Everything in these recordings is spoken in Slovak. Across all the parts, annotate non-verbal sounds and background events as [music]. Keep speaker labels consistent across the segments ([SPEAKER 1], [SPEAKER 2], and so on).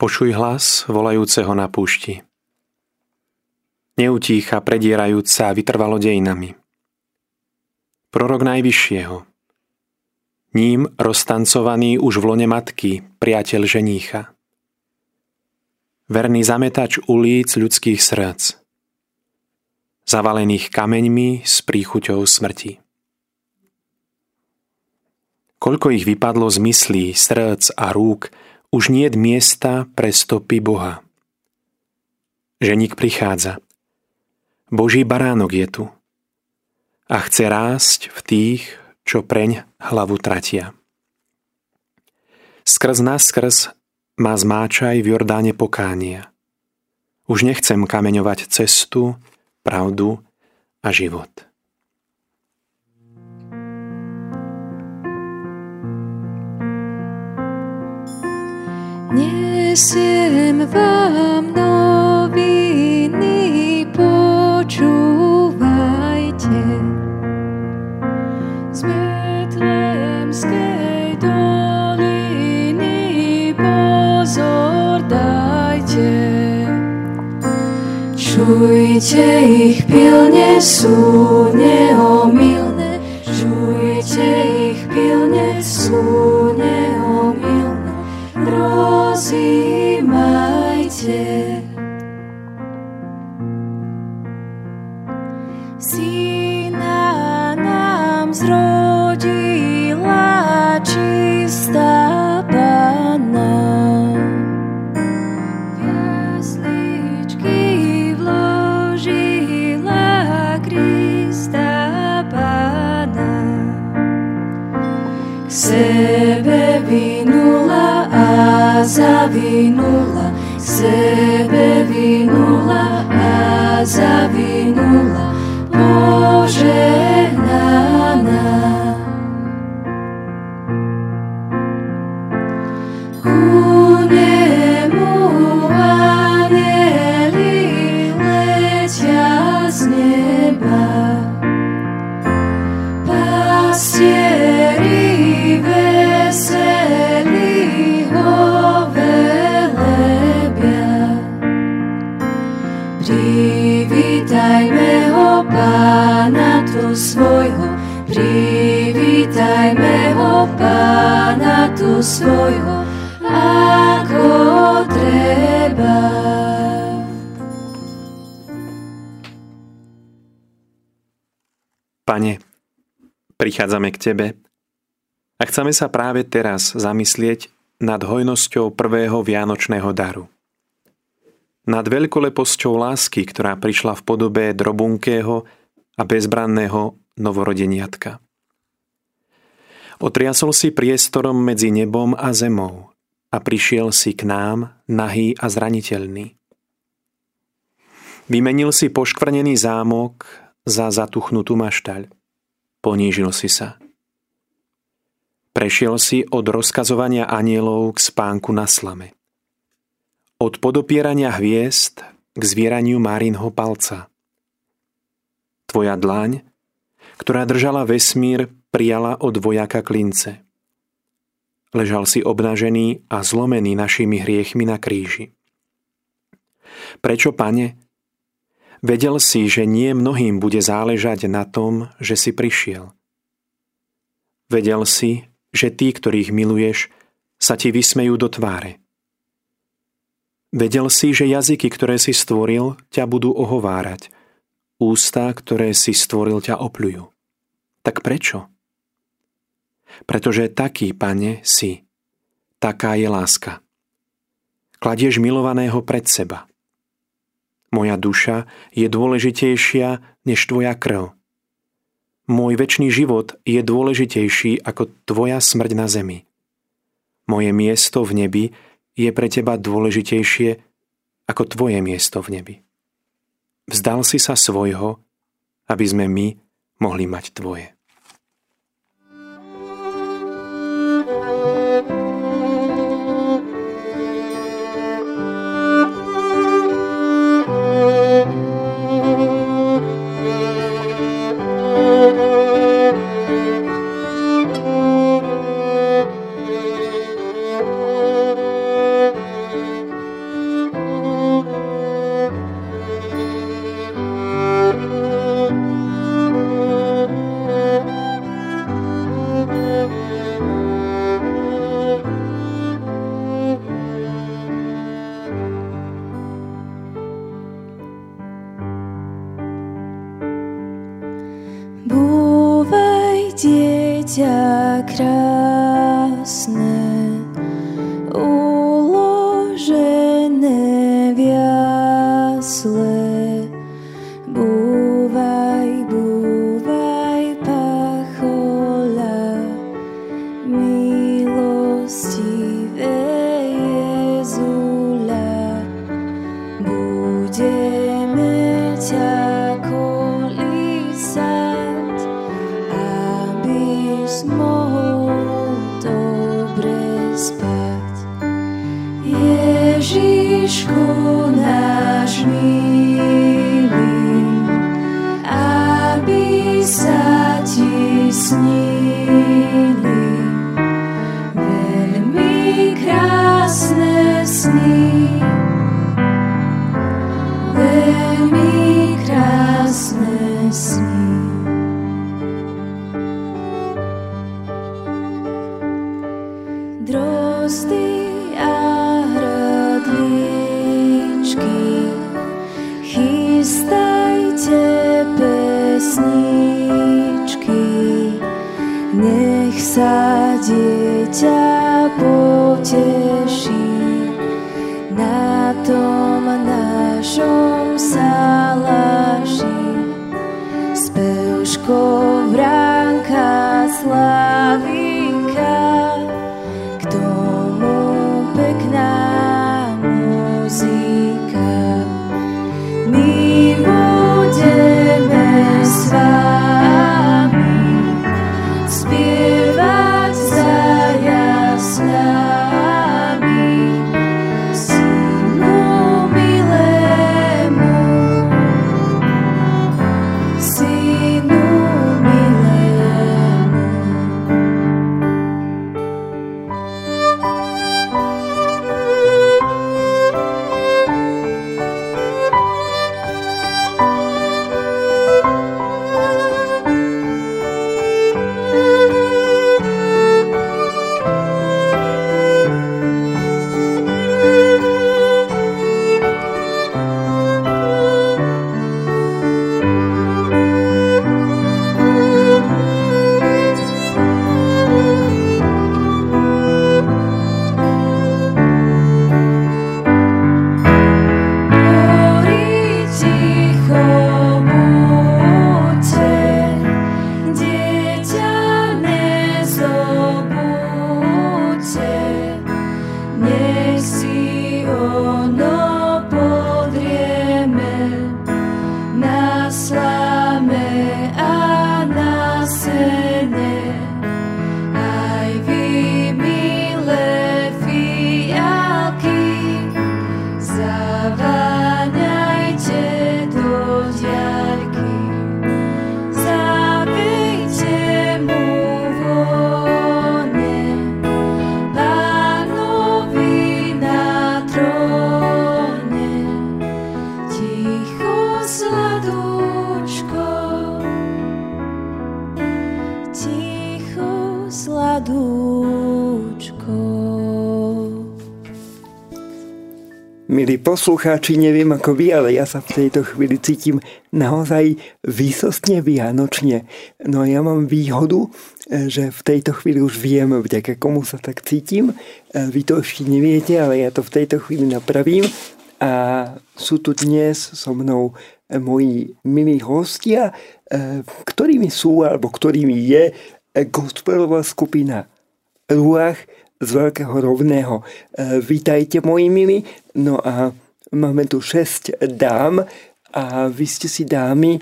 [SPEAKER 1] Počuj hlas volajúceho na púšti. Neutícha predierajúca vytrvalo dejinami. Prorok Najvyššieho. Ním roztancovaný už v lone matky, priateľ ženícha. Verný zametač ulíc ľudských srdc. Zavalených kameňmi s príchuťou smrti. Koľko ich vypadlo z myslí, srdc a rúk, už nie miesta pre stopy Boha. Ženík prichádza. Boží baránok je tu. A chce rásť v tých, čo preň hlavu tratia. Skrz nás skrz má zmáčaj v Jordáne pokánia. Už nechcem kameňovať cestu, pravdu a život.
[SPEAKER 2] Nesiem vám noviny, počúvajte. Z Betlemskej doliny pozor dajte. Čujte ich pilne, sú neomilné. Čujte ich pilne, sú neomilné rozímajte. Syna nám zrodila čistá sebe vinula a zavinula, svojho, ako treba.
[SPEAKER 1] Pane, prichádzame k Tebe a chceme sa práve teraz zamyslieť nad hojnosťou prvého vianočného daru. Nad veľkoleposťou lásky, ktorá prišla v podobe drobunkého a bezbranného novorodeniatka. Otriasol si priestorom medzi nebom a zemou a prišiel si k nám, nahý a zraniteľný. Vymenil si poškvrnený zámok za zatuchnutú maštaľ. Ponížil si sa. Prešiel si od rozkazovania anielov k spánku na slame. Od podopierania hviezd k zvieraniu Márinho palca. Tvoja dlaň, ktorá držala vesmír, prijala od vojaka klince. Ležal si obnažený a zlomený našimi hriechmi na kríži. Prečo, pane? Vedel si, že nie mnohým bude záležať na tom, že si prišiel. Vedel si, že tí, ktorých miluješ, sa ti vysmejú do tváre. Vedel si, že jazyky, ktoré si stvoril, ťa budú ohovárať. Ústa, ktoré si stvoril, ťa opľujú. Tak prečo? Pretože taký, pane, si. Taká je láska. Kladieš milovaného pred seba. Moja duša je dôležitejšia než tvoja krv. Môj väčší život je dôležitejší ako tvoja smrť na zemi. Moje miesto v nebi je pre teba dôležitejšie ako tvoje miesto v nebi. Vzdal si sa svojho, aby sme my mohli mať tvoje.
[SPEAKER 2] Milí poslucháči, neviem ako vy, ale ja sa v tejto chvíli cítim naozaj výsostne vianočne. No ja mám výhodu, že v tejto chvíli už viem, vďaka komu sa tak cítim. Vy to ešte neviete, ale ja to v tejto chvíli napravím. A sú tu dnes so mnou moji milí hostia, ktorými sú, alebo ktorými je gospelová skupina Ruach, z Veľkého rovného. E, vítajte, moji milí. No a máme tu šesť dám a vy ste si dámy e,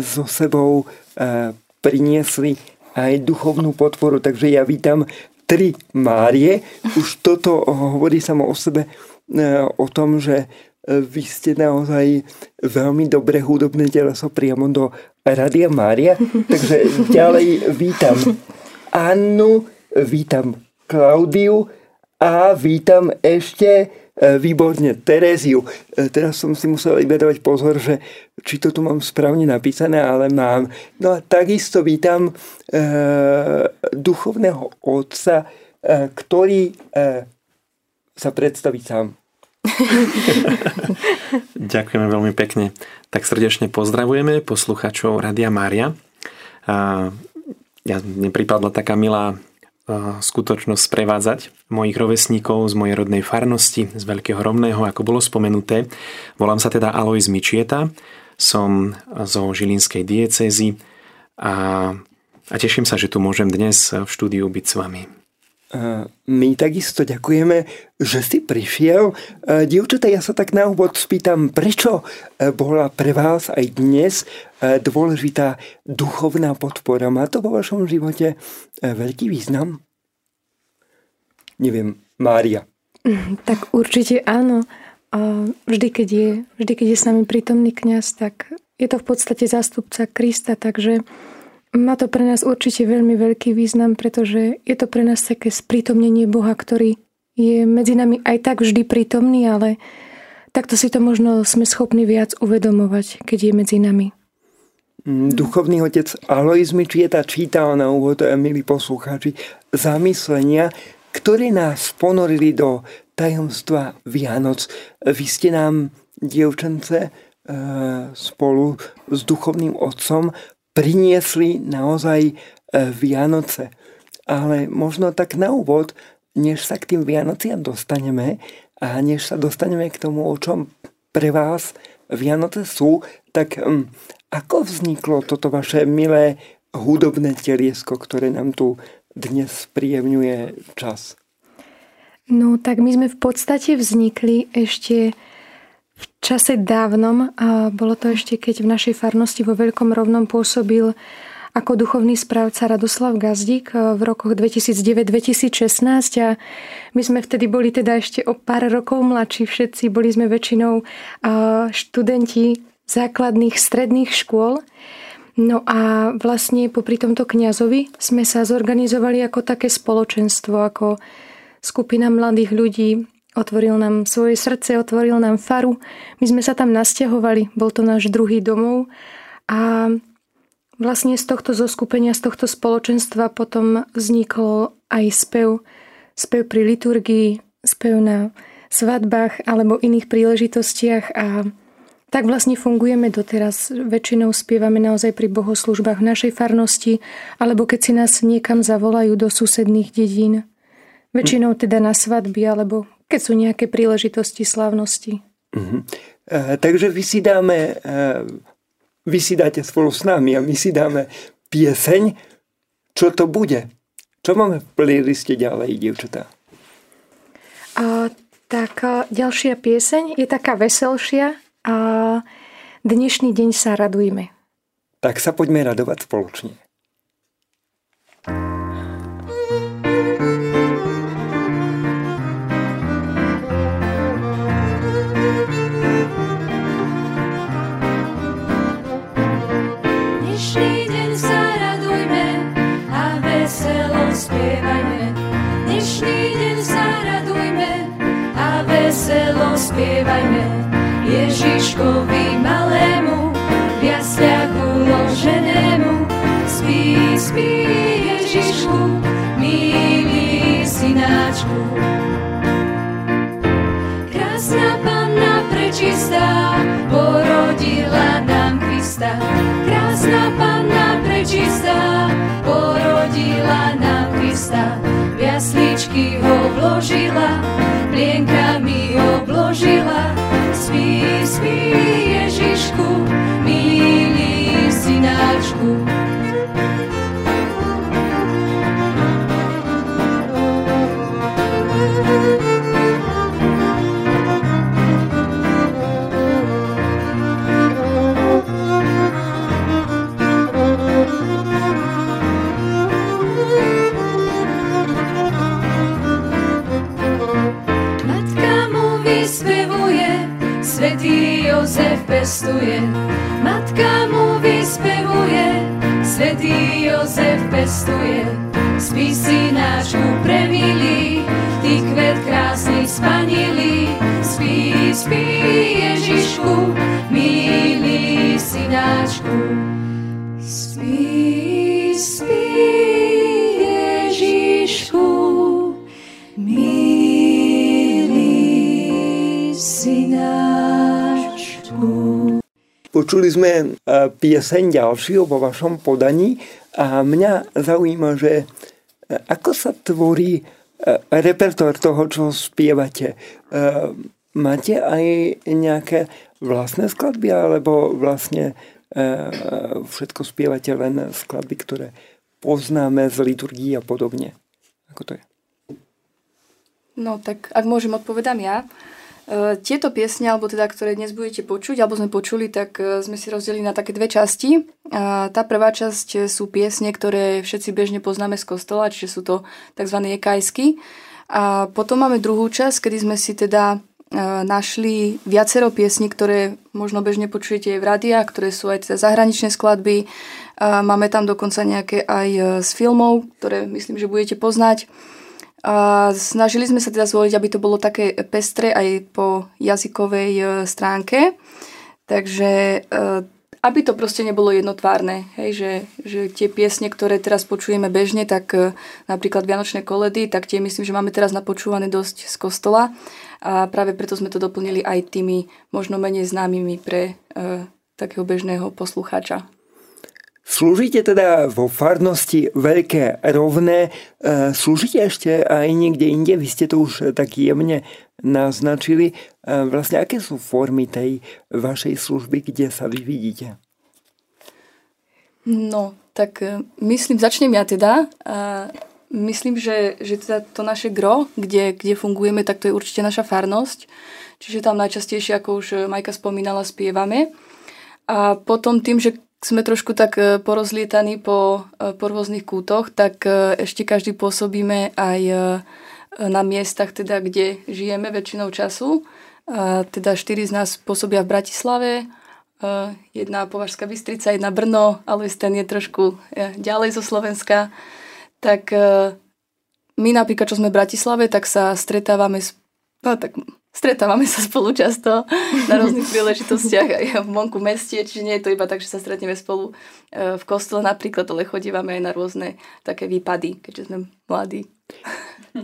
[SPEAKER 2] so sebou e, priniesli aj duchovnú podporu, takže ja vítam tri Márie. Už toto hovorí samo o sebe o tom, že vy ste naozaj veľmi dobré hudobné teleso priamo do Radia Mária. Takže ďalej vítam Annu, vítam Klaudiu a vítam ešte e, výborne Tereziu. E, teraz som si musel iba dávať pozor, že či to tu mám správne napísané, ale mám. No a takisto vítam e, duchovného otca, e, ktorý e, sa predstaví sám. [laughs]
[SPEAKER 1] Ďakujeme veľmi pekne. Tak srdečne pozdravujeme posluchačov Radia Mária. ja, mne pripadla taká milá skutočnosť sprevádzať mojich rovesníkov z mojej rodnej farnosti, z Veľkého Romného, ako bolo spomenuté. Volám sa teda Alois Mičieta, som zo Žilinskej diecézy a, a teším sa, že tu môžem dnes v štúdiu byť s vami.
[SPEAKER 3] My takisto ďakujeme, že si prišiel. Dievčatá, ja sa tak na úvod spýtam, prečo bola pre vás aj dnes dôležitá duchovná podpora? Má to vo vašom živote veľký význam? Neviem, Mária. [laughs]
[SPEAKER 4] Tak určite áno. Vždy keď, je, vždy, keď je s nami prítomný kňaz, tak je to v podstate zástupca Krista, takže má to pre nás určite veľmi veľký význam, pretože je to pre nás také sprítomnenie Boha, ktorý je medzi nami aj tak vždy prítomný, ale takto si to možno sme schopní viac uvedomovať, keď je medzi nami.
[SPEAKER 3] Mm, duchovný otec Alois mi čieta, čítal na úvod, eh, milí poslucháči, zamyslenia, ktoré nás ponorili do tajomstva Vianoc. Vy ste nám, dievčence, eh, spolu s duchovným otcom priniesli naozaj e, Vianoce. Ale možno tak na úvod, než sa k tým Vianociam dostaneme a než sa dostaneme k tomu, o čom pre vás Vianoce sú, tak um, ako vzniklo toto vaše milé hudobné teliesko, ktoré nám tu dnes príjemňuje čas?
[SPEAKER 4] No tak my sme v podstate vznikli ešte v čase dávnom, bolo to ešte keď v našej farnosti vo Veľkom rovnom pôsobil ako duchovný správca Radoslav Gazdík v rokoch 2009-2016 a my sme vtedy boli teda ešte o pár rokov mladší všetci, boli sme väčšinou študenti základných stredných škôl. No a vlastne popri tomto kňazovi sme sa zorganizovali ako také spoločenstvo, ako skupina mladých ľudí, Otvoril nám svoje srdce, otvoril nám faru. My sme sa tam nasťahovali, bol to náš druhý domov. A vlastne z tohto zoskupenia, z tohto spoločenstva potom vzniklo aj spev. Spev pri liturgii, spev na svadbách alebo iných príležitostiach a tak vlastne fungujeme doteraz. Väčšinou spievame naozaj pri bohoslužbách v našej farnosti alebo keď si nás niekam zavolajú do susedných dedín. Väčšinou teda na svadby alebo keď sú nejaké príležitosti slavnosti.
[SPEAKER 3] Uh-huh. E, takže vy si dáme, e, vy si dáte spolu s nami a my si dáme pieseň. Čo to bude? Čo máme v playliste ďalej, dievčatá?
[SPEAKER 4] A, tak a, ďalšia pieseň je taká veselšia a dnešný deň sa radujme.
[SPEAKER 3] Tak sa poďme radovať spoločne.
[SPEAKER 2] Spievajme Ježiškovi malému, v jasliach uloženému. Spí, spí Ježišku, milý synáčku. Krásna panna prečistá, porodila nám Krista. Krásna panna prečistá, porodila nám Krista. V jasličky ho vložila, plienkami obložila. Spí, spí Ježišku, milý synáčku. Pestuje, matka mu vyspevuje, svetý Jozef pestuje, spí synáčku premilý, ty kvet krásny spanili, spí, spí Ježišku, milý synáčku.
[SPEAKER 3] Počuli sme e, pieseň ďalšiu vo vašom podaní A mňa zaujíma, že ako sa tvorí repertoár toho, čo spievate. Máte aj nejaké vlastné skladby, alebo vlastne všetko spievate len skladby, ktoré poznáme z liturgií a podobne? Ako to je?
[SPEAKER 5] No tak ak môžem, odpovedám ja. E, tieto piesne, alebo teda, ktoré dnes budete počuť, alebo sme počuli, tak e, sme si rozdelili na také dve časti. Tá prvá časť sú piesne, ktoré všetci bežne poznáme z kostola, čiže sú to tzv. ekajsky. A potom máme druhú časť, kedy sme si teda e, našli viacero piesní, ktoré možno bežne počujete aj v rádiách, ktoré sú aj teda zahraničné skladby. Máme tam dokonca nejaké aj z filmov, ktoré myslím, že budete poznať. A snažili sme sa teda zvoliť, aby to bolo také pestré aj po jazykovej e, stránke. Takže e, aby to proste nebolo jednotvárne, hej, že, že tie piesne, ktoré teraz počujeme bežne, tak e, napríklad Vianočné koledy, tak tie myslím, že máme teraz napočúvané dosť z kostola a práve preto sme to doplnili aj tými možno menej známymi pre e, takého bežného poslucháča.
[SPEAKER 3] Slúžite teda vo farnosti Veľké rovné, e, slúžite ešte aj niekde inde? Vy ste to už tak jemne naznačili. E, vlastne aké sú formy tej vašej služby, kde sa vy vidíte?
[SPEAKER 5] No, tak e, myslím, začnem ja teda. Myslím, že, že teda to naše gro, kde, kde fungujeme, tak to je určite naša farnosť. Čiže tam najčastejšie, ako už Majka spomínala, spievame. A potom tým, že sme trošku tak e, porozlietaní po, e, po rôznych kútoch, tak e, ešte každý pôsobíme aj na miestach, teda, kde žijeme väčšinou času. Teda štyri z nás pôsobia v Bratislave, jedna Považská Bystrica, jedna Brno, ale ten je trošku ďalej zo Slovenska. Tak my napríklad, čo sme v Bratislave, tak sa stretávame s, no, tak Stretávame sa spolu často na rôznych príležitostiach aj v vonku meste, čiže nie je to iba tak, že sa stretneme spolu e, v kostole napríklad, ale chodívame aj na rôzne také výpady, keďže sme mladí.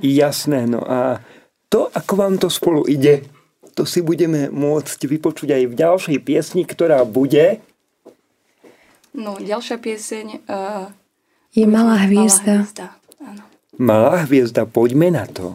[SPEAKER 3] Jasné, no a to, ako vám to spolu ide, to si budeme môcť vypočuť aj v ďalšej piesni, ktorá bude...
[SPEAKER 5] No, ďalšia pieseň... Uh,
[SPEAKER 4] je Malá hviezda.
[SPEAKER 5] Malá hviezda, áno.
[SPEAKER 3] Malá hviezda, poďme na to.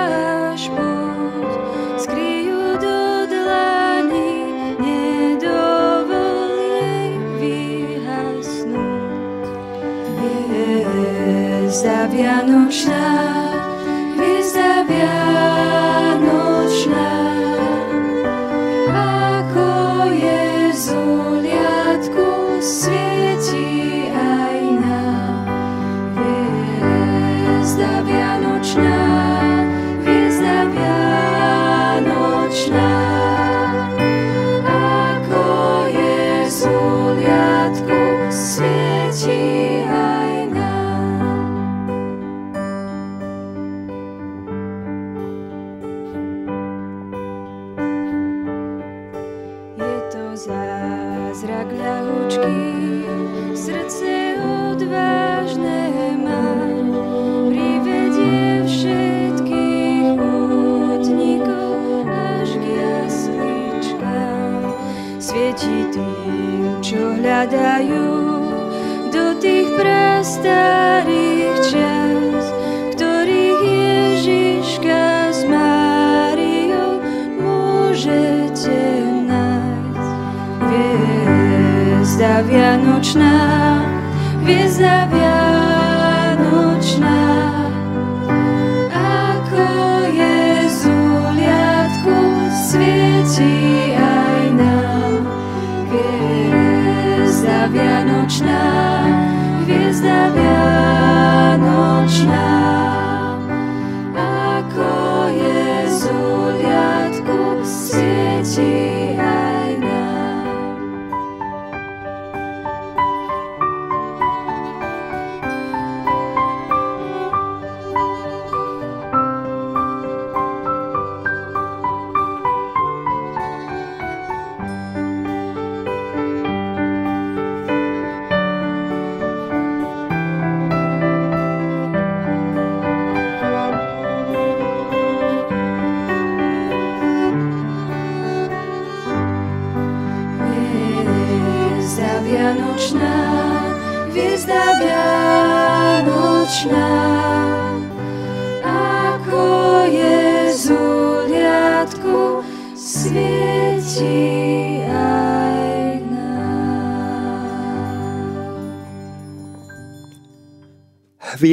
[SPEAKER 2] hviezda Vianočná. Vianočná, hviezda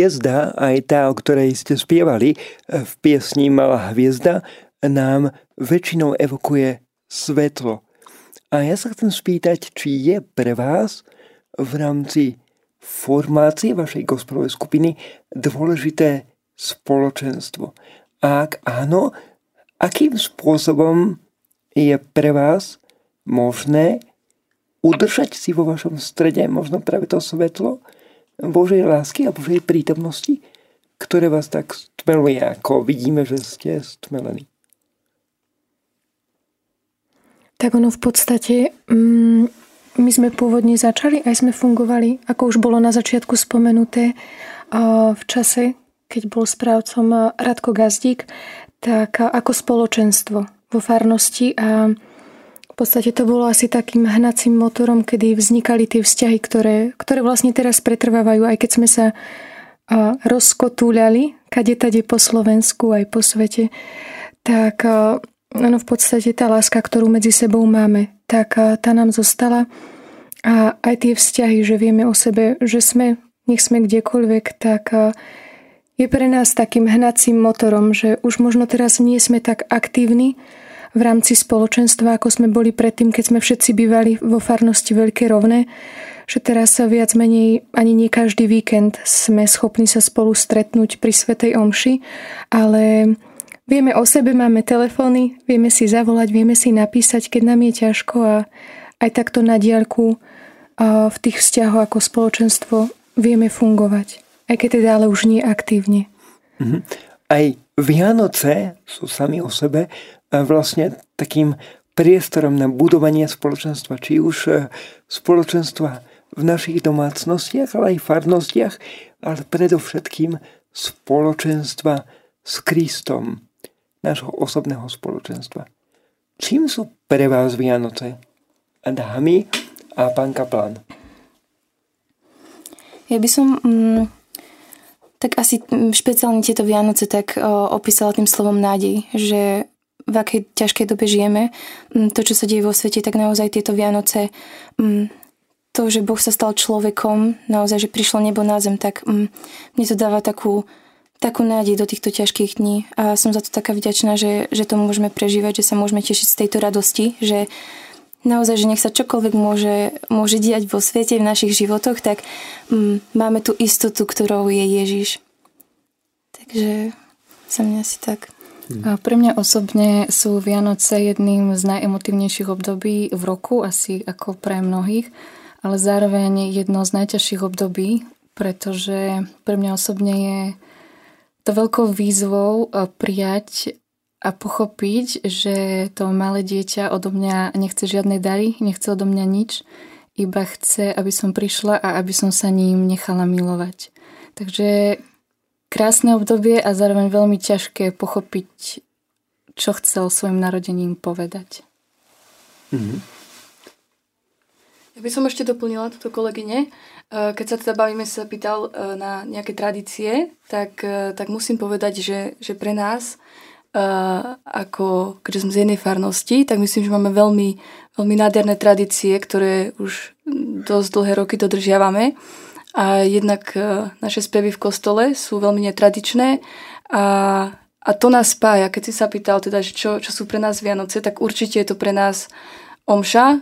[SPEAKER 3] hviezda, aj tá, o ktorej ste spievali v piesni Malá hviezda, nám väčšinou evokuje svetlo. A ja sa chcem spýtať, či je pre vás v rámci formácie vašej gospelovej skupiny dôležité spoločenstvo. A ak áno, akým spôsobom je pre vás možné udržať si vo vašom strede možno práve to svetlo, Božej lásky a Božej prítomnosti, ktoré vás tak stmeluje, ako vidíme, že ste stmelení.
[SPEAKER 4] Tak ono v podstate, mm, my sme pôvodne začali, aj sme fungovali, ako už bolo na začiatku spomenuté, v čase, keď bol správcom Radko Gazdík, tak ako spoločenstvo vo farnosti a podstate to bolo asi takým hnacím motorom, kedy vznikali tie vzťahy, ktoré, ktoré vlastne teraz pretrvávajú, aj keď sme sa rozkotúľali, kade tade po Slovensku, aj po svete, tak ano, v podstate tá láska, ktorú medzi sebou máme, tak tá nám zostala. A aj tie vzťahy, že vieme o sebe, že sme, nech sme kdekoľvek, tak je pre nás takým hnacím motorom, že už možno teraz nie sme tak aktívni, v rámci spoločenstva, ako sme boli predtým, keď sme všetci bývali vo farnosti Veľké rovné, že teraz sa viac menej ani nie každý víkend sme schopní sa spolu stretnúť pri Svetej Omši, ale vieme o sebe, máme telefóny, vieme si zavolať, vieme si napísať, keď nám je ťažko a aj takto na diaľku v tých vzťahoch ako spoločenstvo vieme fungovať. Aj keď teda ale už nie aktívne.
[SPEAKER 3] Mm-hmm. Aj Vianoce sú sami o sebe vlastne takým priestorom na budovanie spoločenstva, či už e, spoločenstva v našich domácnostiach, ale aj farnostiach, ale predovšetkým spoločenstva s Kristom, nášho osobného spoločenstva. Čím sú pre vás Vianoce? A dámy a pán Kaplan.
[SPEAKER 6] Ja by som mm, tak asi špeciálne tieto Vianoce tak o, opísala tým slovom nádej, že v akej ťažkej dobe žijeme, mm, to, čo sa deje vo svete, tak naozaj tieto Vianoce, mm, to, že Boh sa stal človekom, naozaj, že prišlo nebo na zem, tak mm, mne to dáva takú, takú nádej do týchto ťažkých dní a som za to taká vďačná, že, že to môžeme prežívať, že sa môžeme tešiť z tejto radosti, že naozaj, že nech sa čokoľvek môže, môže diať vo svete, v našich životoch, tak máme tú istotu, ktorou je Ježiš. Takže sa mňa asi tak.
[SPEAKER 7] A pre mňa osobne sú Vianoce jedným z najemotívnejších období v roku, asi ako pre mnohých, ale zároveň jedno z najťažších období, pretože pre mňa osobne je to veľkou výzvou eh, prijať a pochopiť, že to malé dieťa odo mňa nechce žiadne dary, nechce odo mňa nič, iba chce, aby som prišla a aby som sa ním nechala milovať. Takže krásne obdobie a zároveň veľmi ťažké pochopiť, čo chcel svojim narodením povedať. Mm-hmm.
[SPEAKER 5] Ja by som ešte doplnila toto kolegyne. E, keď sa teda bavíme, sa pýtal e, na nejaké tradície, tak, e, tak musím povedať, že, že pre nás, ako, keďže sme z jednej farnosti, tak myslím, že máme veľmi, veľmi nádherné tradície, ktoré už dosť dlhé roky dodržiavame. A jednak e, naše spevy v kostole sú veľmi netradičné a, a to nás spája. Keď si sa pýtal teda, že čo, čo sú pre nás Vianoce, tak určite je to pre nás omša,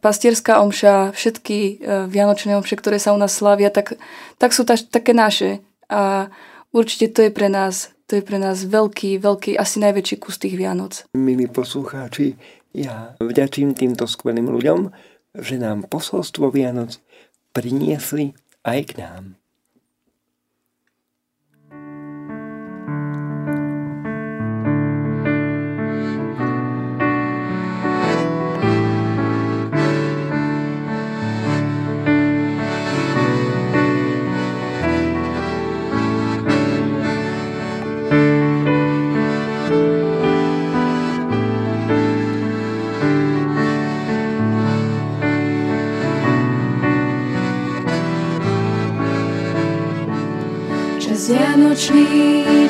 [SPEAKER 5] pastierská omša, všetky e, vianočné omše, ktoré sa u nás slavia, tak, tak sú ta, také naše. A určite to je pre nás, to je pre nás veľký, veľký, asi najväčší kus tých Vianoc.
[SPEAKER 3] Milí poslucháči, ja vďačím týmto skvelým ľuďom, že nám posolstvo Vianoc priniesli aj k nám.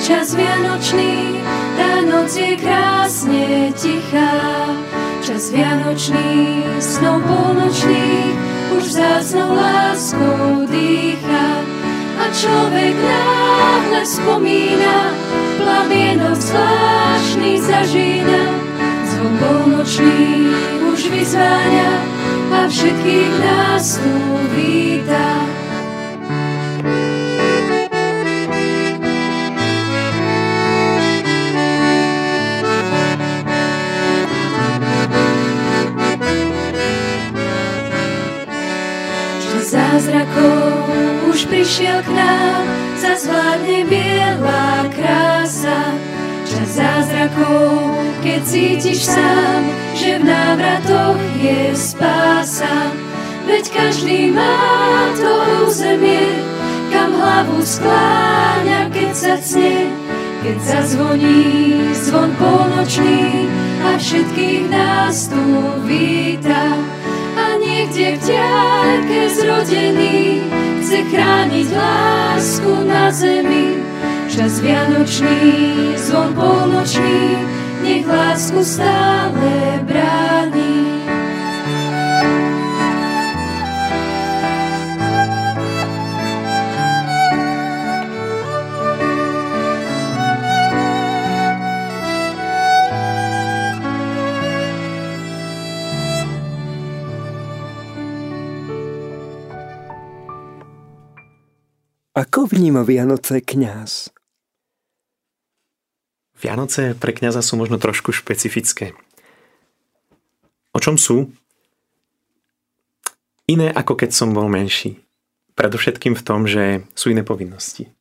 [SPEAKER 2] Čas Vianočný, tá noc je krásne tichá. Čas Vianočný, snou polnočný, už vzácnou láskou dýcha. A človek náhle spomína, plamienok zvláštny zažína. Zvon polnočný už vyzváňa a všetkých nás tu víta. Už prišiel k nám, zazvládne biela krása. Čas zázrakov, keď cítiš sám, že v návratoch je spása. Veď každý má to územie, kam hlavu skláňa, keď sa cne, keď zazvoní zvon polnočný a všetkých nás tu víta niekde v diaľke zrodený, chce chrániť lásku na zemi. Čas vianočný, zvon polnočný, nech lásku stále bráni. Ako vníma Vianoce kňaz?
[SPEAKER 1] Vianoce pre kňaza sú možno trošku špecifické. O čom sú? Iné ako keď som bol menší. Predovšetkým v tom, že sú iné povinnosti.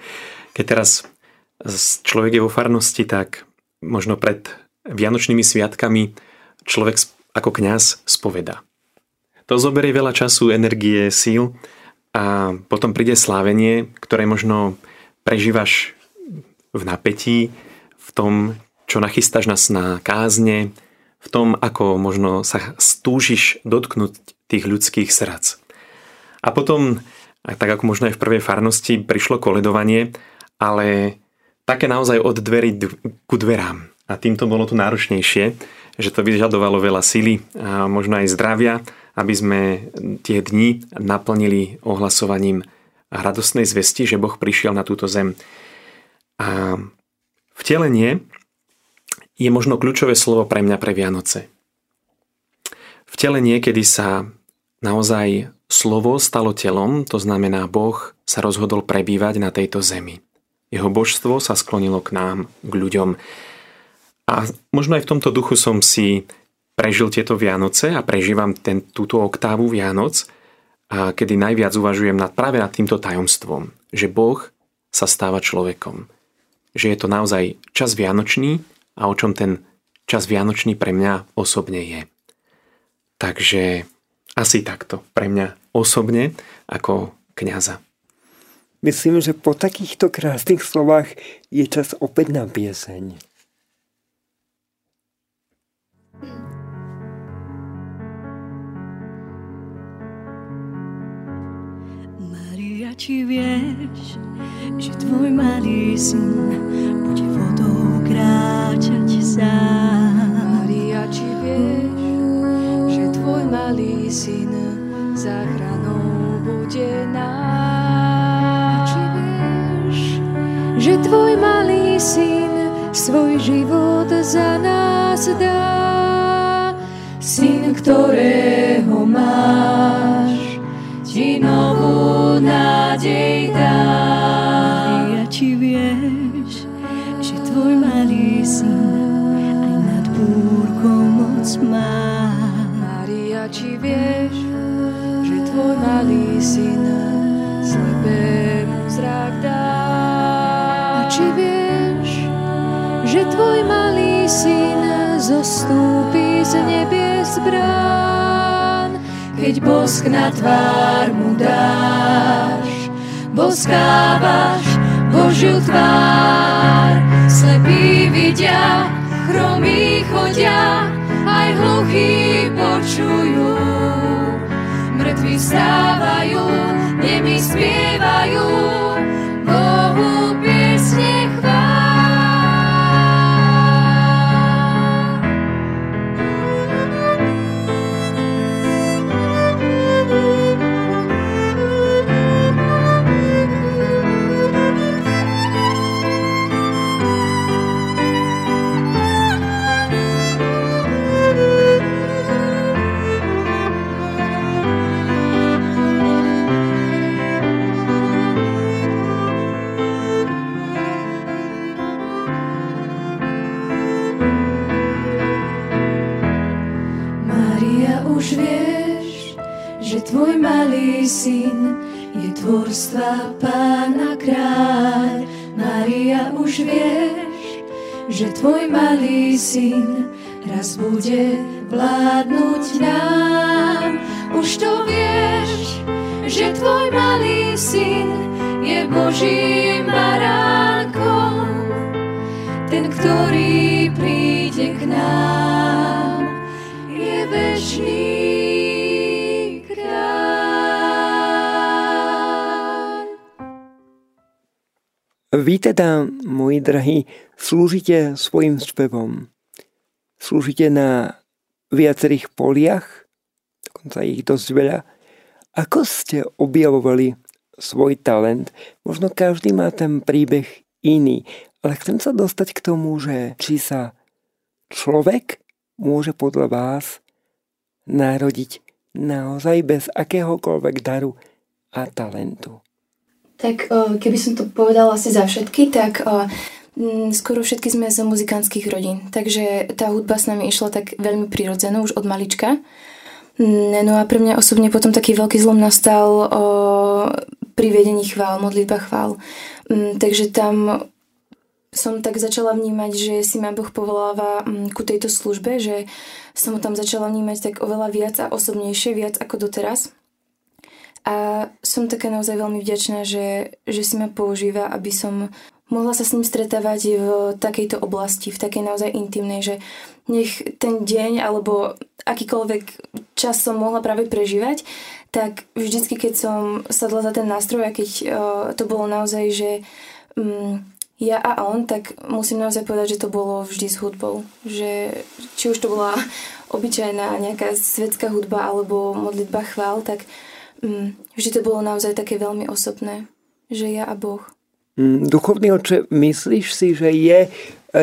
[SPEAKER 1] [laughs] Keď teraz človek je vo farnosti, tak možno pred Vianočnými sviatkami človek ako kňaz spoveda. To zoberie veľa času, energie, síl, a potom príde slávenie, ktoré možno prežívaš v napätí, v tom, čo nachystáš nás na kázne, v tom, ako možno sa stúžiš dotknúť tých ľudských srdc. A potom, tak ako možno aj v prvej farnosti, prišlo koledovanie, ale také naozaj od dverí ku dverám. A týmto bolo tu náročnejšie, že to vyžadovalo veľa sily a možno aj zdravia, aby sme tie dni naplnili ohlasovaním radostnej zvesti, že Boh prišiel na túto zem. A vtelenie je možno kľúčové slovo pre mňa pre Vianoce. Vtelenie, kedy sa naozaj slovo stalo telom, to znamená Boh sa rozhodol prebývať na tejto zemi. Jeho božstvo sa sklonilo k nám, k ľuďom. A možno aj v tomto duchu som si prežil tieto Vianoce a prežívam ten, túto oktávu Vianoc, a kedy najviac uvažujem nad, práve nad týmto tajomstvom, že Boh sa stáva človekom. Že je to naozaj čas Vianočný a o čom ten čas Vianočný pre mňa osobne je. Takže asi takto pre mňa osobne ako kňaza.
[SPEAKER 3] Myslím, že po takýchto krásnych slovách je čas opäť na pieseň.
[SPEAKER 2] Či vieš, že tvoj malý syn bude vodou kráčať sám.
[SPEAKER 5] Maria, či vieš, že tvoj malý syn záchranou bude nám.
[SPEAKER 2] Či vieš, že tvoj malý syn svoj život za nás dá. syn, ktorého máš, ti novú nádej dá.
[SPEAKER 8] Ja ti vieš, že tvoj malý syn aj nad búrkou moc má.
[SPEAKER 2] Maria, či vieš, že tvoj malý syn slepému zrak dá. A či vieš, že tvoj malý syn zostúpi z nebies brán, keď bosk na tvár mu dáš, boskávaš Božiu tvár, slepí vidia, chromí chodia, aj hluchí počujú. Mŕtvi stávajú, nemi spievajú, Bohu tvoj malý syn raz bude vládnuť nám. Už to vieš, že tvoj malý syn je Božím baránkom, ten, ktorý príde k nám, je večný.
[SPEAKER 3] Vy teda, moji drahí, slúžite svojim spevom. Slúžite na viacerých poliach, dokonca ich dosť veľa. Ako ste objavovali svoj talent? Možno každý má ten príbeh iný, ale chcem sa dostať k tomu, že či sa človek môže podľa vás narodiť naozaj bez akéhokoľvek daru a talentu.
[SPEAKER 6] Tak keby som to povedala asi za všetky, tak skoro všetky sme z muzikantských rodín. Takže tá hudba s nami išla tak veľmi prirodzeno už od malička. No a pre mňa osobne potom taký veľký zlom nastal o, pri vedení chvál, modlitba chvál. Takže tam som tak začala vnímať, že si ma Boh povoláva ku tejto službe, že som ho tam začala vnímať tak oveľa viac a osobnejšie, viac ako doteraz. A som taká naozaj veľmi vďačná, že, že si ma používa, aby som mohla sa s ním stretávať v takejto oblasti, v takej naozaj intimnej, že nech ten deň alebo akýkoľvek čas som mohla práve prežívať, tak vždycky, keď som sadla za ten nástroj a keď uh, to bolo naozaj, že um, ja a on, tak musím naozaj povedať, že to bolo vždy s hudbou. Že či už to bola obyčajná nejaká svetská hudba alebo modlitba chvál, tak Mm, vždy to bolo naozaj také veľmi osobné, že ja a Boh.
[SPEAKER 3] Mm, duchovný oče, myslíš si, že je e,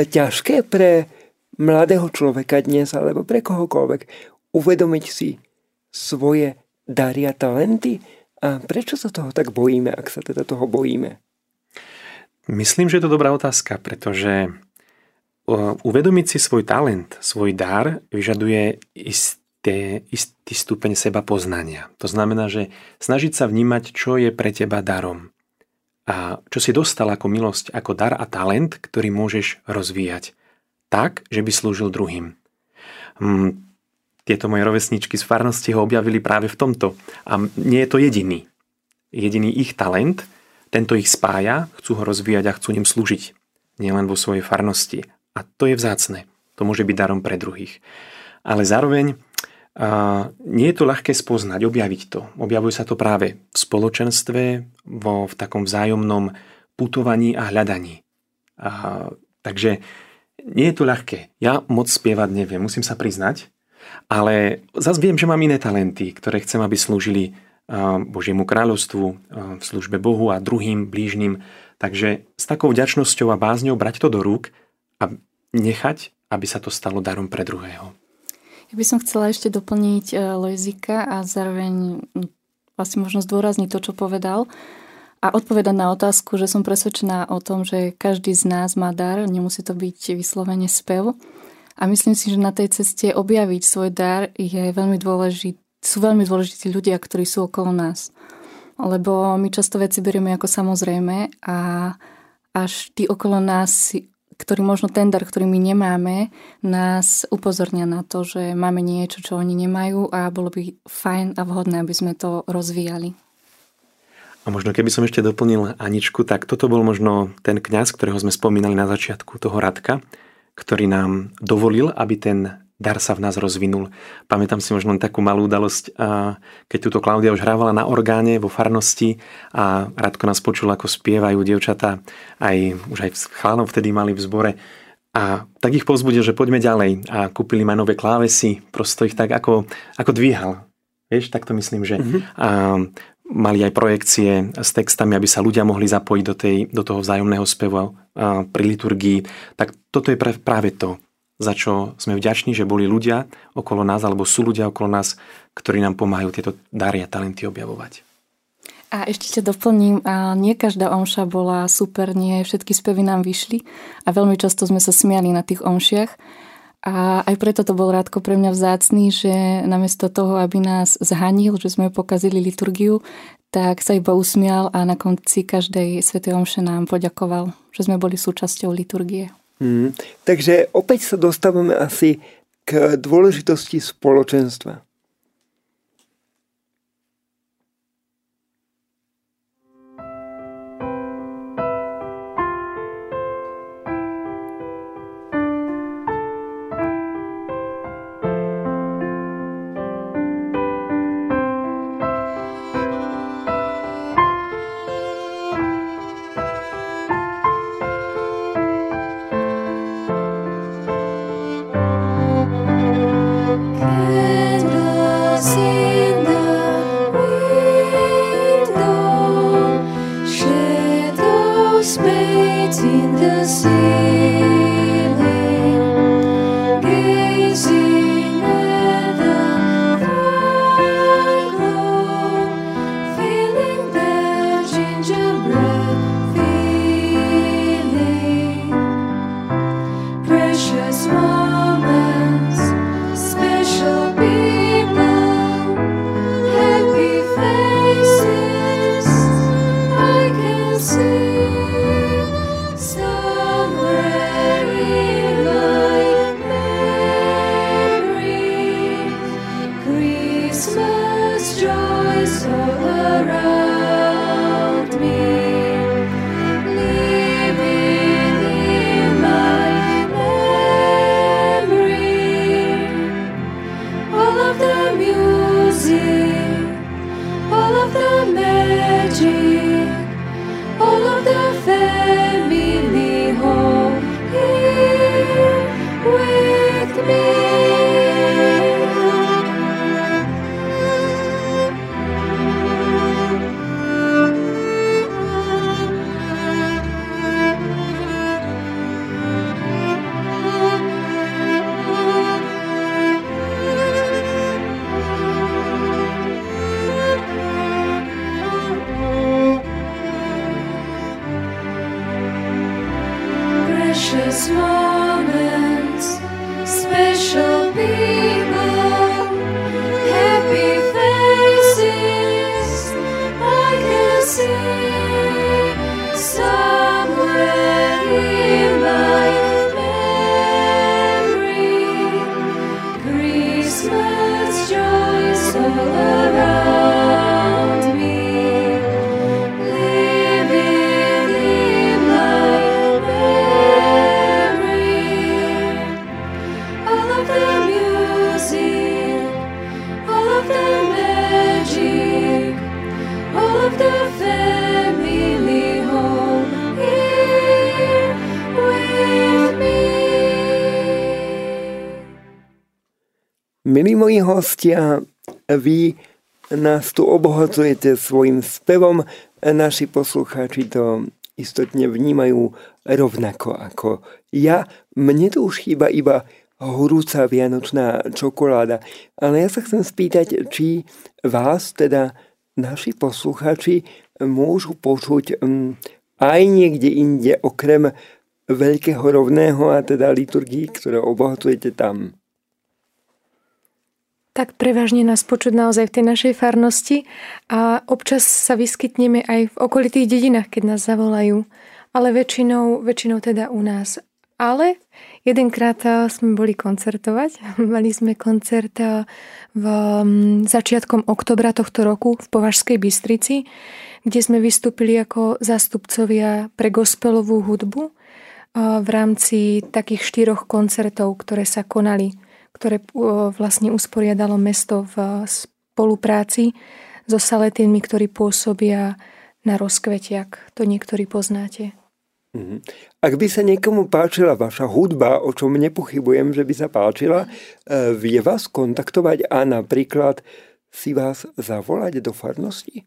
[SPEAKER 3] ťažké pre mladého človeka dnes, alebo pre kohokoľvek, uvedomiť si svoje dary a talenty? A prečo sa toho tak bojíme, ak sa teda toho bojíme?
[SPEAKER 1] Myslím, že je to dobrá otázka, pretože e, uvedomiť si svoj talent, svoj dar vyžaduje ist istý, istý stupeň seba poznania. To znamená, že snažiť sa vnímať, čo je pre teba darom. A čo si dostal ako milosť, ako dar a talent, ktorý môžeš rozvíjať. Tak, že by slúžil druhým. Hm, tieto moje rovesničky z farnosti ho objavili práve v tomto. A nie je to jediný. Jediný ich talent, tento ich spája, chcú ho rozvíjať a chcú ním slúžiť. Nielen vo svojej farnosti. A to je vzácne. To môže byť darom pre druhých. Ale zároveň a nie je to ľahké spoznať, objaviť to. Objavuje sa to práve v spoločenstve, vo, v takom vzájomnom putovaní a hľadaní. A, takže nie je to ľahké. Ja moc spievať neviem, musím sa priznať, ale zase viem, že mám iné talenty, ktoré chcem, aby slúžili Božiemu kráľovstvu, v službe Bohu a druhým, blížnym. Takže s takou vďačnosťou a bázňou brať to do rúk a nechať, aby sa to stalo darom pre druhého.
[SPEAKER 7] Ja by som chcela ešte doplniť e, Lojzika a zároveň vlastne možno zdôrazniť to, čo povedal a odpovedať na otázku, že som presvedčená o tom, že každý z nás má dar, nemusí to byť vyslovene spev. A myslím si, že na tej ceste objaviť svoj dar je veľmi dôležitý, sú veľmi dôležití ľudia, ktorí sú okolo nás. Lebo my často veci berieme ako samozrejme a až tí okolo nás ktorý možno ten ktorý my nemáme, nás upozornia na to, že máme niečo, čo oni nemajú a bolo by fajn a vhodné, aby sme to rozvíjali.
[SPEAKER 1] A možno keby som ešte doplnil Aničku, tak toto bol možno ten kňaz, ktorého sme spomínali na začiatku, toho Radka, ktorý nám dovolil, aby ten dar sa v nás rozvinul. Pamätám si možno takú malú udalosť, keď túto Klaudia už hrávala na orgáne vo farnosti a Radko nás počul, ako spievajú dievčatá, aj, už aj chlánom vtedy mali v zbore. A tak ich pozbudil, že poďme ďalej a kúpili ma nové klávesy, prosto ich tak ako, ako dvíhal. Vieš, tak to myslím, že mm-hmm. a, mali aj projekcie s textami, aby sa ľudia mohli zapojiť do, tej, do toho vzájomného spevu a, pri liturgii. Tak toto je práve to, za čo sme vďační, že boli ľudia okolo nás, alebo sú ľudia okolo nás, ktorí nám pomáhajú tieto dary a talenty objavovať.
[SPEAKER 7] A ešte ťa doplním, a nie každá omša bola super, nie všetky spevy nám vyšli a veľmi často sme sa smiali na tých omšiach. A aj preto to bol Rádko pre mňa vzácný, že namiesto toho, aby nás zhanil, že sme pokazili liturgiu, tak sa iba usmial a na konci každej svetej omše nám poďakoval, že sme boli súčasťou liturgie.
[SPEAKER 2] Hmm. Takže opäť sa dostávame asi k dôležitosti spoločenstva. Hostia, vy nás tu obohacujete svojim spevom. Naši poslucháči to istotne vnímajú rovnako ako ja. Mne tu už chýba iba
[SPEAKER 3] horúca vianočná čokoláda. Ale ja sa chcem spýtať, či vás, teda naši posluchači, môžu počuť mm, aj niekde inde, okrem veľkého rovného a teda liturgii, ktoré obohatujete tam.
[SPEAKER 4] Tak prevažne nás počuť naozaj v tej našej farnosti a občas sa vyskytneme aj v okolitých dedinách, keď nás zavolajú, ale väčšinou, väčšinou teda u nás. Ale jedenkrát eh, sme boli koncertovať. [laughs] Mali sme koncert eh, v mm, začiatkom oktobra tohto roku v Považskej Bystrici, kde sme vystúpili ako zástupcovia pre gospelovú hudbu eh, v rámci takých štyroch koncertov, ktoré sa konali, ktoré vlastne usporiadalo mesto v spolupráci so saletínmi, ktorí pôsobia na rozkvetiak. To niektorí poznáte.
[SPEAKER 3] Mhm. Ak by sa niekomu páčila vaša hudba, o čom nepochybujem, že by sa páčila, e, vie vás kontaktovať a napríklad si vás zavolať do farnosti?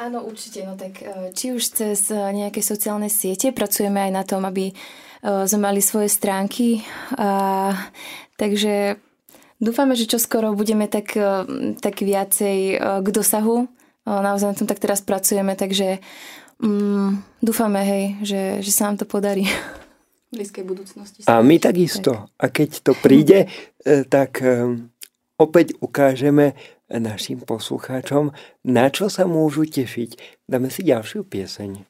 [SPEAKER 6] Áno, určite. No tak e, či už cez e, nejaké sociálne siete pracujeme aj na tom, aby sme mali svoje stránky. A, takže dúfame, že čoskoro budeme tak, tak viacej k dosahu. Naozaj na tom tak teraz pracujeme, takže Mm, dúfame, hej, že, že sa nám to podarí.
[SPEAKER 5] V blízkej budúcnosti.
[SPEAKER 3] A my takisto. A keď to príde, tak opäť ukážeme našim poslucháčom, na čo sa môžu tešiť. Dáme si ďalšiu pieseň.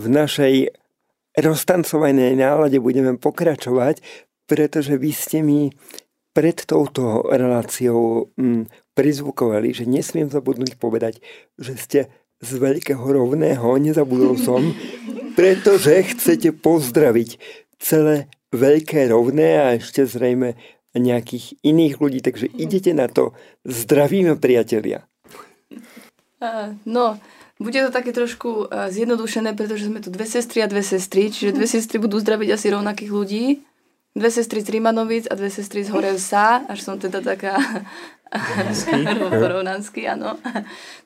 [SPEAKER 3] našej roztancovanej nálade budeme pokračovať, pretože vy ste mi pred touto reláciou mm, prizvukovali, že nesmiem zabudnúť povedať, že ste z veľkého rovného, nezabudol som, [laughs] pretože chcete pozdraviť celé veľké rovné a ešte zrejme nejakých iných ľudí, takže idete na to. Zdravíme, priatelia.
[SPEAKER 5] No, bude to také trošku uh, zjednodušené, pretože sme tu dve sestry a dve sestry, čiže dve sestry budú zdraviť asi rovnakých ľudí. Dve sestry z Rimanovic a dve sestry z Horevsa, až som teda taká rovnansky, [laughs] áno.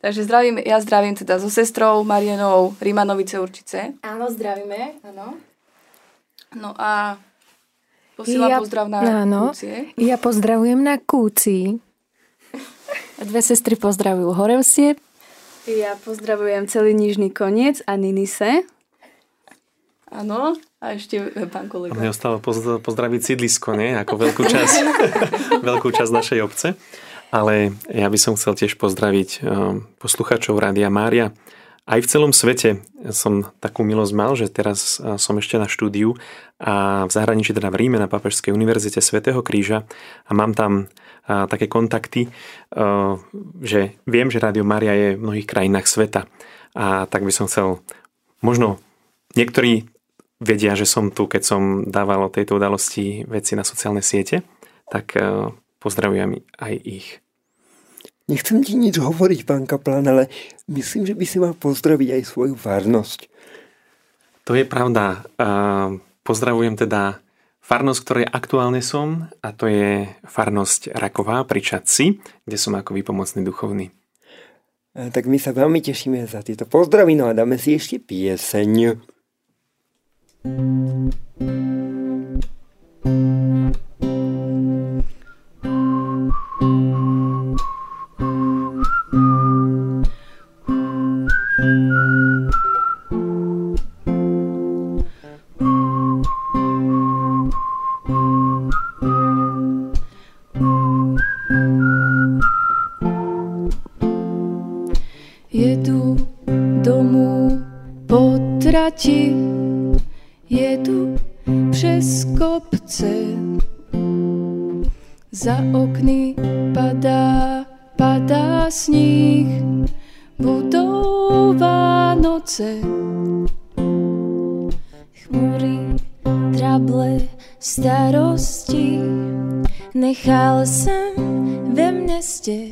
[SPEAKER 5] Takže zdravím, ja zdravím teda so sestrou Marienou Rimanovice určite.
[SPEAKER 6] Áno, zdravíme, áno.
[SPEAKER 5] No a
[SPEAKER 9] Posielam
[SPEAKER 4] Ja-
[SPEAKER 9] pozdrav na
[SPEAKER 4] áno.
[SPEAKER 9] Kúcie.
[SPEAKER 4] Ja pozdravujem na Kúci.
[SPEAKER 7] Dve sestry pozdravujú Horevsie.
[SPEAKER 10] Ja pozdravujem celý nižný koniec a Ninise.
[SPEAKER 9] Áno. A ešte pán kolega.
[SPEAKER 1] Mne ostalo poz- pozdraviť sídlisko, nie? Ako veľkú časť, [laughs] veľkú časť našej obce. Ale ja by som chcel tiež pozdraviť um, poslucháčov Rádia Mária. Aj v celom svete som takú milosť mal, že teraz uh, som ešte na štúdiu a v zahraničí, teda v Ríme na Papežskej univerzite Svetého Kríža a mám tam uh, také kontakty, uh, že viem, že Rádio Mária je v mnohých krajinách sveta. A tak by som chcel, možno niektorí vedia, že som tu, keď som dával o tejto udalosti veci na sociálne siete, tak eh, pozdravujem aj ich.
[SPEAKER 3] Nechcem ti nič hovoriť, pán Kaplan, ale myslím, že by si mal pozdraviť aj svoju farnosť.
[SPEAKER 1] To je pravda. Pozdravujem teda farnosť, ktorej aktuálne som a to je farnosť Raková pri Čadci, kde som ako výpomocný duchovný.
[SPEAKER 3] A Tak my sa veľmi tešíme za tieto pozdravy, no a dáme si ešte pieseň.
[SPEAKER 5] Jedu Za okny padá, padá sníh, budou Vánoce.
[SPEAKER 2] chmury, trable, starosti. Nechal jsem ve městě.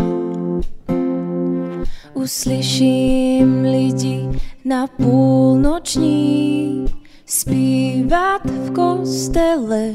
[SPEAKER 2] Uslyším lidi na půlnoční zpívat v kostele.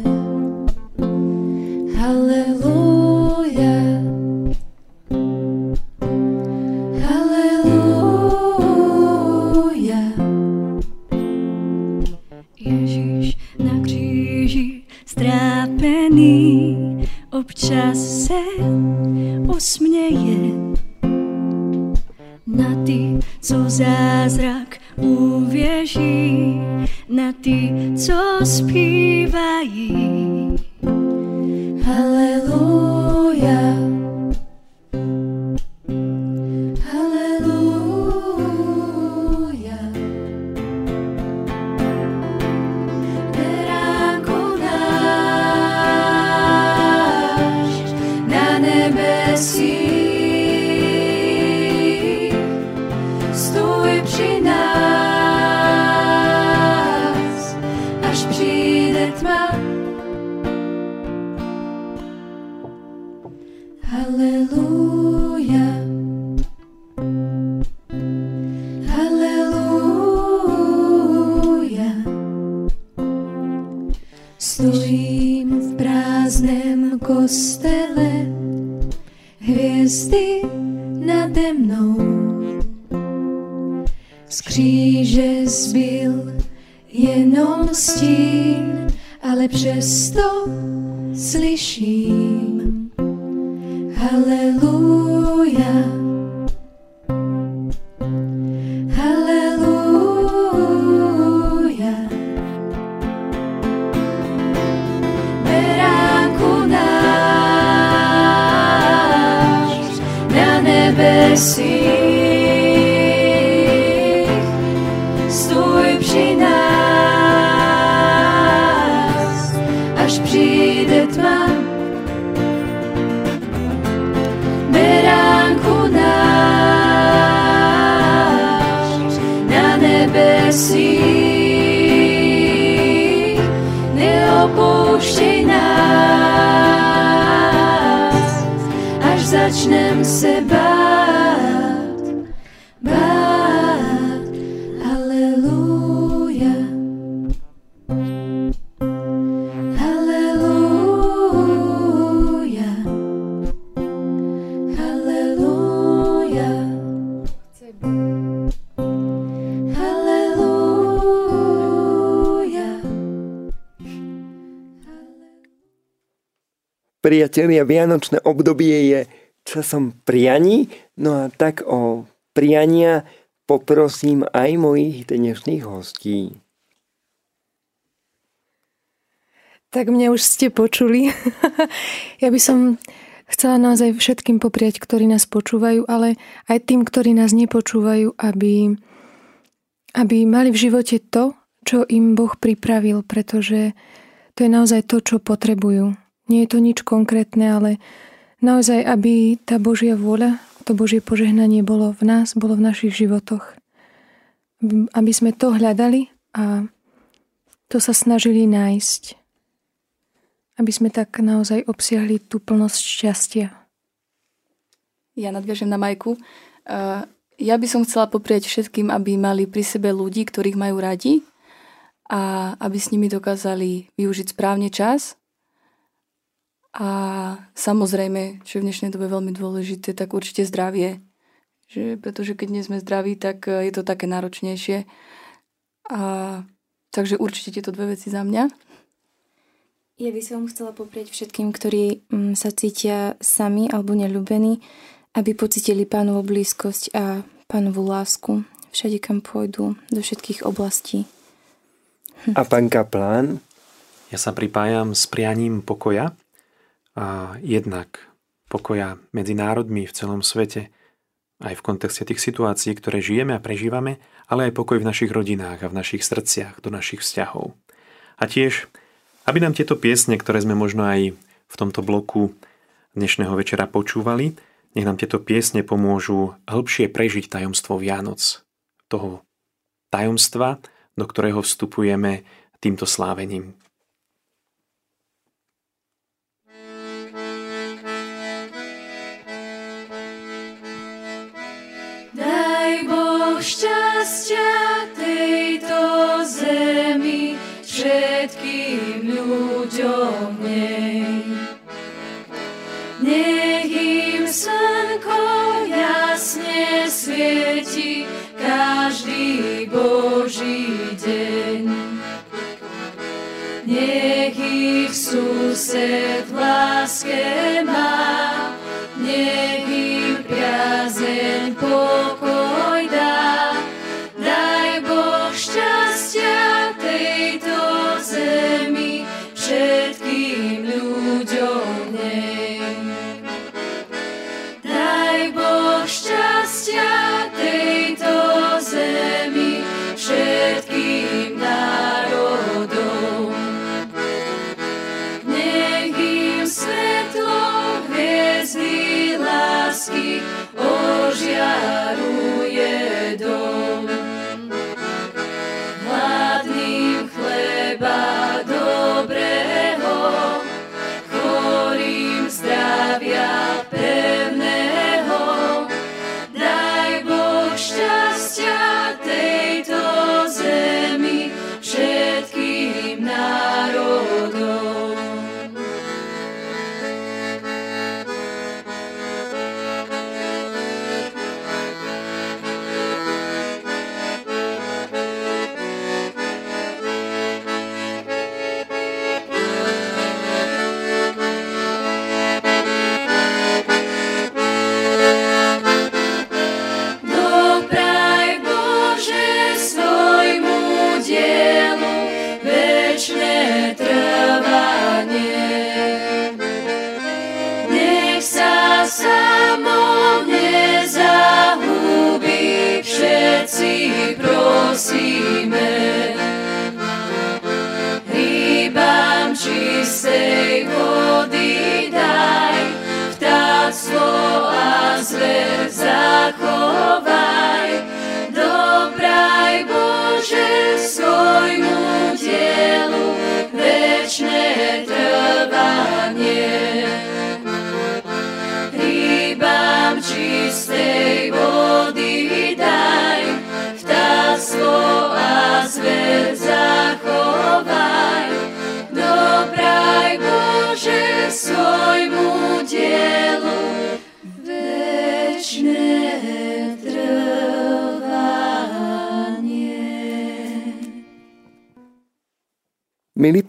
[SPEAKER 11] Na ty, co zpívají.
[SPEAKER 2] Hallelujah.
[SPEAKER 3] Priatelia, Vianočné obdobie je časom prianí, no a tak o priania poprosím aj mojich dnešných hostí.
[SPEAKER 4] Tak mňa už ste počuli. [laughs] ja by som chcela naozaj všetkým popriať, ktorí nás počúvajú, ale aj tým, ktorí nás nepočúvajú, aby, aby mali v živote to, čo im Boh pripravil, pretože to je naozaj to, čo potrebujú. Nie je to nič konkrétne, ale naozaj, aby tá Božia vôľa, to Božie požehnanie bolo v nás, bolo v našich životoch. Aby sme to hľadali a to sa snažili nájsť. Aby sme tak naozaj obsiahli tú plnosť šťastia.
[SPEAKER 5] Ja nadviažem na Majku. Ja by som chcela poprieť všetkým, aby mali pri sebe ľudí, ktorých majú radi a aby s nimi dokázali využiť správne čas a samozrejme, čo je v dnešnej dobe veľmi dôležité, tak určite zdravie. Že, pretože keď nie sme zdraví, tak e, je to také náročnejšie. A, takže určite tieto dve veci za mňa.
[SPEAKER 6] Ja by som chcela poprieť všetkým, ktorí mm, sa cítia sami alebo neľúbení, aby pocitili pánovu blízkosť a pánovu lásku všade, kam pôjdu, do všetkých oblastí.
[SPEAKER 3] A pán Kaplán?
[SPEAKER 1] Ja sa pripájam s prianím pokoja, a jednak pokoja medzi národmi v celom svete, aj v kontexte tých situácií, ktoré žijeme a prežívame, ale aj pokoj v našich rodinách a v našich srdciach, do našich vzťahov. A tiež, aby nám tieto piesne, ktoré sme možno aj v tomto bloku dnešného večera počúvali, nech nám tieto piesne pomôžu hĺbšie prežiť tajomstvo Vianoc. Toho tajomstva, do ktorého vstupujeme týmto slávením.
[SPEAKER 2] Šťastia tejto zemi všetkým ľuďom nej. Nech im slnko jasne svieti každý Boží deň. Nech ich sused v láske má,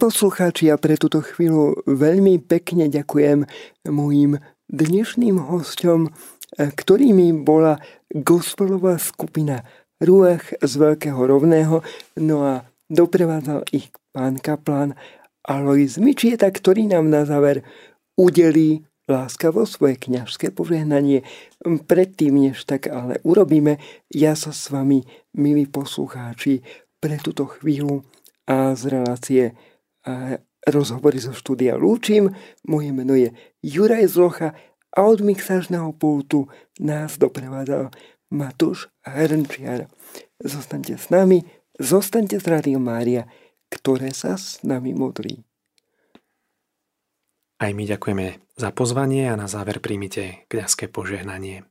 [SPEAKER 2] poslucháči, ja pre túto chvíľu veľmi pekne ďakujem mojim dnešným hostom, ktorými bola gospelová skupina Ruach z Veľkého Rovného, no a doprevádzal ich pán kaplán Alois Mičieta, ktorý nám na záver udelí láskavo svoje kňažské požehnanie. Predtým, než tak ale urobíme, ja sa s vami, milí poslucháči, pre túto chvíľu a z relácie rozhovory zo štúdia lúčim. Moje meno je Juraj Zlocha a od mixážneho pultu nás doprevádzal Matúš Hrnčiar. Zostaňte s nami, zostaňte s Rádiom Mária, ktoré sa s nami modrí.
[SPEAKER 1] Aj my ďakujeme za pozvanie a na záver príjmite kľaské požehnanie.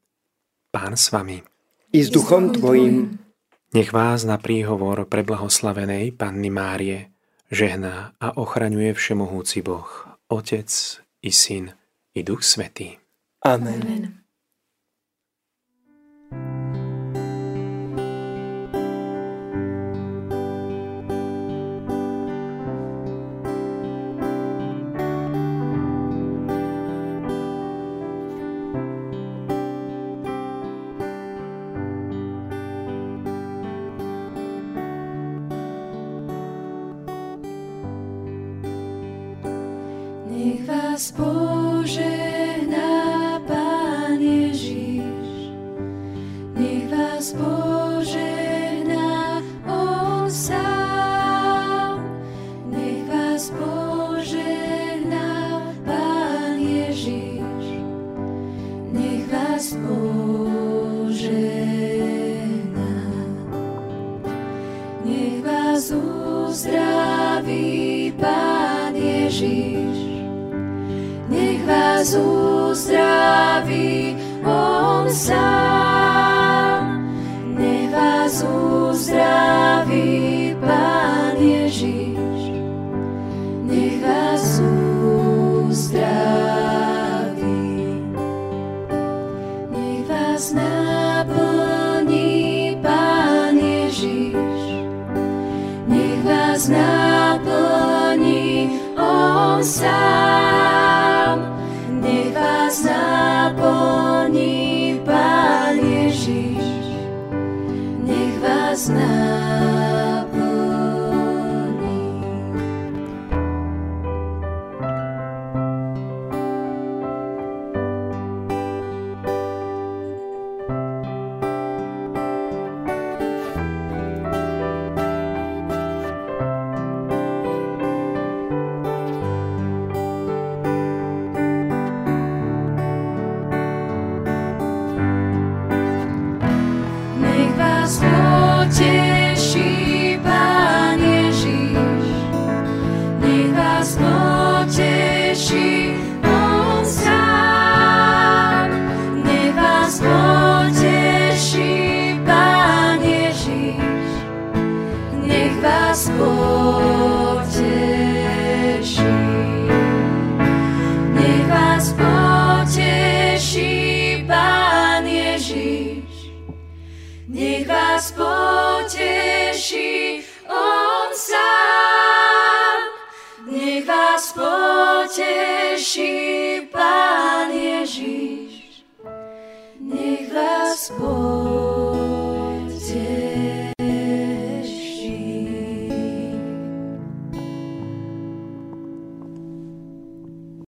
[SPEAKER 1] Pán s vami.
[SPEAKER 2] I s duchom tvojim.
[SPEAKER 1] Nech vás na príhovor preblahoslavenej Panny Márie žehná a ochraňuje Všemohúci Boh, Otec i Syn i Duch Svetý.
[SPEAKER 2] Amen. Amen.